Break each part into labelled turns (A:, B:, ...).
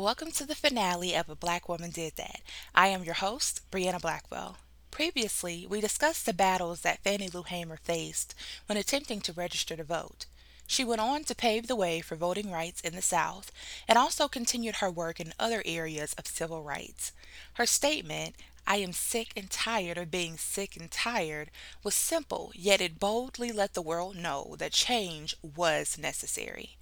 A: Welcome to the finale of A Black Woman Did That. I am your host, Brianna Blackwell. Previously, we discussed the battles that Fannie Lou Hamer faced when attempting to register to vote. She went on to pave the way for voting rights in the South and also continued her work in other areas of civil rights. Her statement, I am sick and tired of being sick and tired, was simple, yet it boldly let the world know that change was necessary.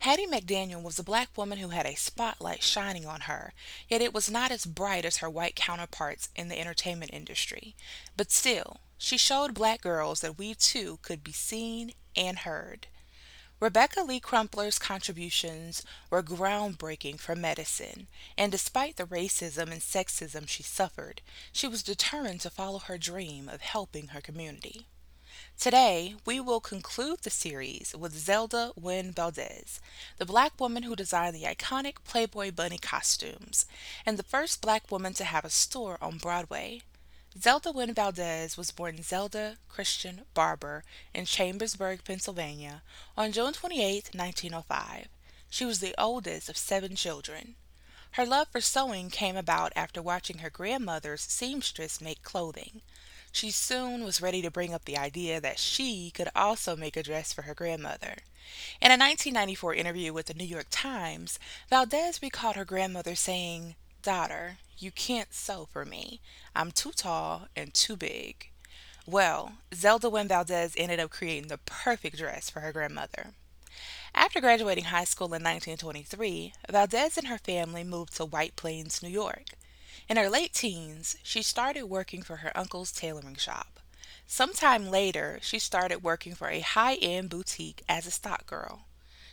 A: Hattie McDaniel was a black woman who had a spotlight shining on her, yet it was not as bright as her white counterparts in the entertainment industry. But still, she showed black girls that we too could be seen and heard. Rebecca Lee Crumpler's contributions were groundbreaking for medicine, and despite the racism and sexism she suffered, she was determined to follow her dream of helping her community. Today, we will conclude the series with Zelda Wynn Valdes, the black woman who designed the iconic Playboy Bunny costumes, and the first black woman to have a store on Broadway. Zelda Wynn Valdes was born Zelda Christian Barbour in Chambersburg, Pennsylvania, on June 28, 1905. She was the oldest of seven children. Her love for sewing came about after watching her grandmother's seamstress make clothing. She soon was ready to bring up the idea that she could also make a dress for her grandmother. In a 1994 interview with the New York Times, Valdes recalled her grandmother saying, Daughter, you can't sew for me. I'm too tall and too big. Well, Zelda Wynn Valdes ended up creating the perfect dress for her grandmother. After graduating high school in 1923, Valdes and her family moved to White Plains, New York. In her late teens, she started working for her uncle's tailoring shop. Sometime later, she started working for a high end boutique as a stock girl.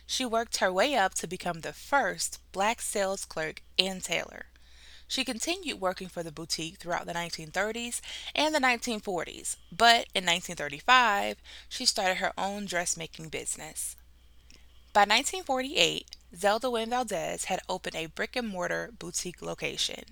A: She worked her way up to become the first black sales clerk and tailor. She continued working for the boutique throughout the 1930s and the 1940s, but in 1935, she started her own dressmaking business. By 1948, Zelda Wynn Valdes had opened a brick and mortar boutique location.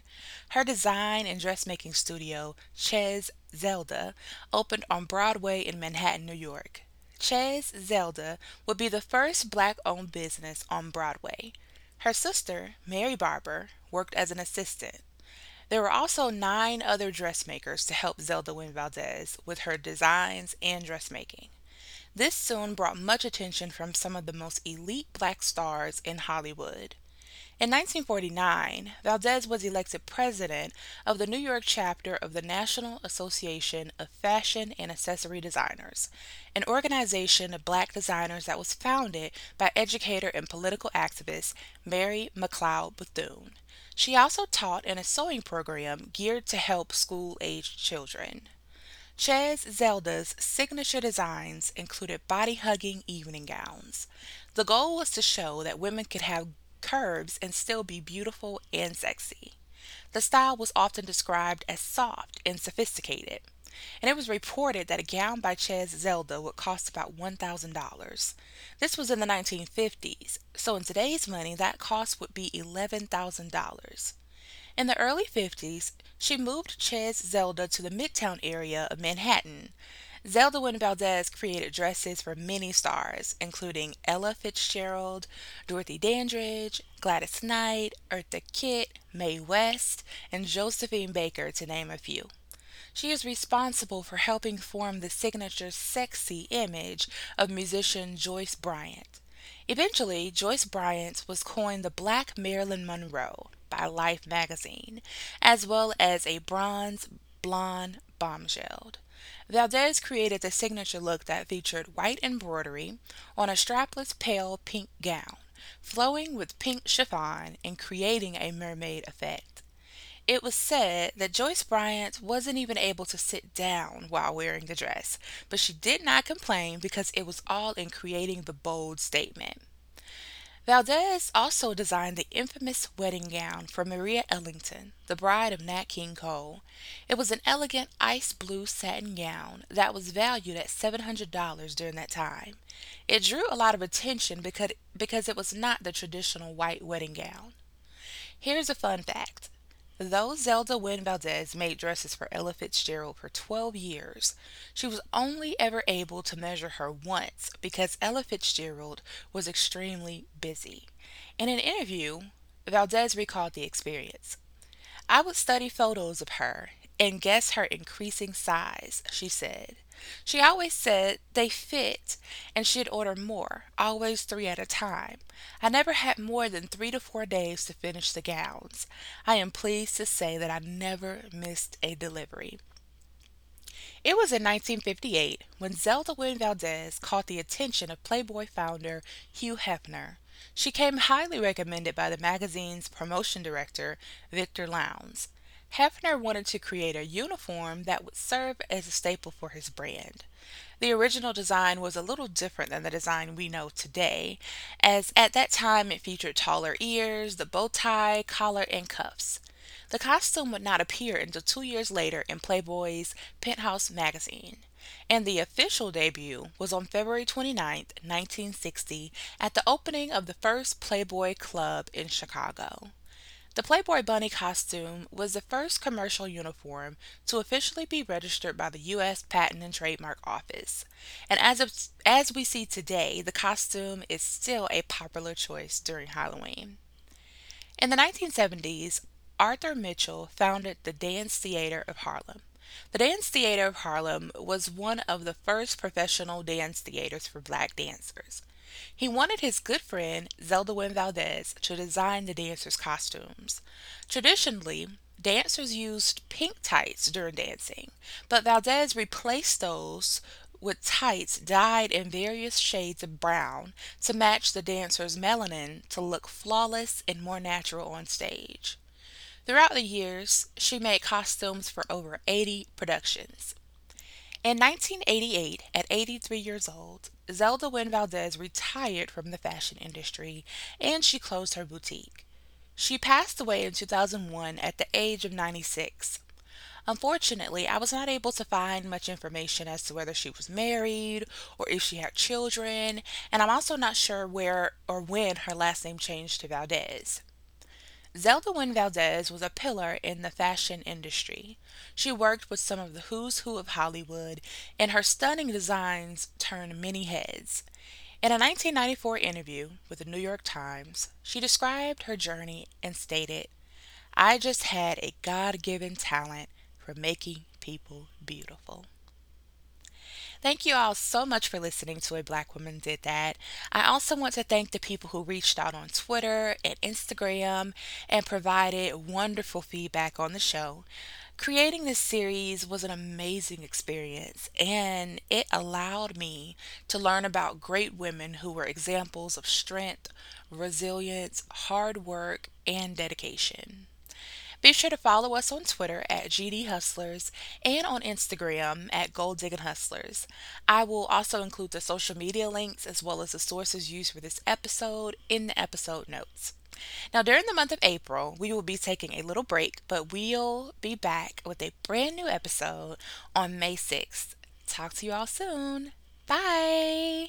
A: Her design and dressmaking studio, Chez Zelda, opened on Broadway in Manhattan, New York. Chez Zelda would be the first black owned business on Broadway. Her sister, Mary Barbour, worked as an assistant. There were also nine other dressmakers to help Zelda Wynn Valdes with her designs and dressmaking. This soon brought much attention from some of the most elite black stars in Hollywood. In 1949, Valdes was elected president of the New York chapter of the National Association of Fashion and Accessory Designers, an organization of black designers that was founded by educator and political activist Mary McLeod Bethune. She also taught in a sewing program geared to help school aged children. Chez Zelda's signature designs included body hugging evening gowns. The goal was to show that women could have curves and still be beautiful and sexy. The style was often described as soft and sophisticated, and it was reported that a gown by Chez Zelda would cost about $1,000. This was in the 1950s, so in today's money, that cost would be $11,000. In the early 50s, she moved Chez Zelda to the Midtown area of Manhattan. Zelda and Valdes created dresses for many stars, including Ella Fitzgerald, Dorothy Dandridge, Gladys Knight, Eartha Kitt, Mae West, and Josephine Baker, to name a few. She is responsible for helping form the signature sexy image of musician Joyce Bryant. Eventually, Joyce Bryant was coined the Black Marilyn Monroe by Life magazine, as well as a bronze blonde bombshell. Valdes created the signature look that featured white embroidery on a strapless pale pink gown, flowing with pink chiffon and creating a mermaid effect. It was said that Joyce Bryant wasn't even able to sit down while wearing the dress, but she did not complain because it was all in creating the bold statement. Valdes also designed the infamous wedding gown for Maria Ellington, the bride of Nat King Cole. It was an elegant ice blue satin gown that was valued at $700 during that time. It drew a lot of attention because, because it was not the traditional white wedding gown. Here's a fun fact Though Zelda Wynn Valdes made dresses for Ella Fitzgerald for 12 years, she was only ever able to measure her once because Ella Fitzgerald was extremely busy. In an interview, Valdes recalled the experience. I would study photos of her and guess her increasing size, she said. She always said they fit, and she'd order more, always three at a time. I never had more than three to four days to finish the gowns. I am pleased to say that I never missed a delivery. It was in 1958 when Zelda Wynn Valdes caught the attention of Playboy founder Hugh Hefner. She came highly recommended by the magazine's promotion director, Victor Lownes. Hefner wanted to create a uniform that would serve as a staple for his brand. The original design was a little different than the design we know today, as at that time it featured taller ears, the bow tie, collar, and cuffs. The costume would not appear until two years later in Playboy's Penthouse magazine, and the official debut was on February 29, 1960, at the opening of the first Playboy Club in Chicago. The Playboy Bunny costume was the first commercial uniform to officially be registered by the U.S. Patent and Trademark Office. And as, of, as we see today, the costume is still a popular choice during Halloween. In the 1970s, Arthur Mitchell founded the Dance Theater of Harlem. The Dance Theater of Harlem was one of the first professional dance theaters for black dancers. He wanted his good friend Zelda Wynn Valdes to design the dancers' costumes. Traditionally, dancers used pink tights during dancing, but Valdes replaced those with tights dyed in various shades of brown to match the dancers' melanin to look flawless and more natural on stage. Throughout the years, she made costumes for over 80 productions. In 1988, at 83 years old, Zelda Wynn Valdes retired from the fashion industry and she closed her boutique. She passed away in 2001 at the age of 96. Unfortunately, I was not able to find much information as to whether she was married or if she had children, and I'm also not sure where or when her last name changed to Valdes. Zelda Wynn Valdes was a pillar in the fashion industry. She worked with some of the who's who of Hollywood, and her stunning designs turned many heads. In a 1994 interview with the New York Times, she described her journey and stated, I just had a God given talent for making people beautiful. Thank you all so much for listening to A Black Woman Did That. I also want to thank the people who reached out on Twitter and Instagram and provided wonderful feedback on the show. Creating this series was an amazing experience and it allowed me to learn about great women who were examples of strength, resilience, hard work, and dedication. Be sure to follow us on Twitter at GD Hustlers and on Instagram at Goal Digging Hustlers. I will also include the social media links as well as the sources used for this episode in the episode notes. Now, during the month of April, we will be taking a little break, but we'll be back with a brand new episode on May 6th. Talk to you all soon. Bye.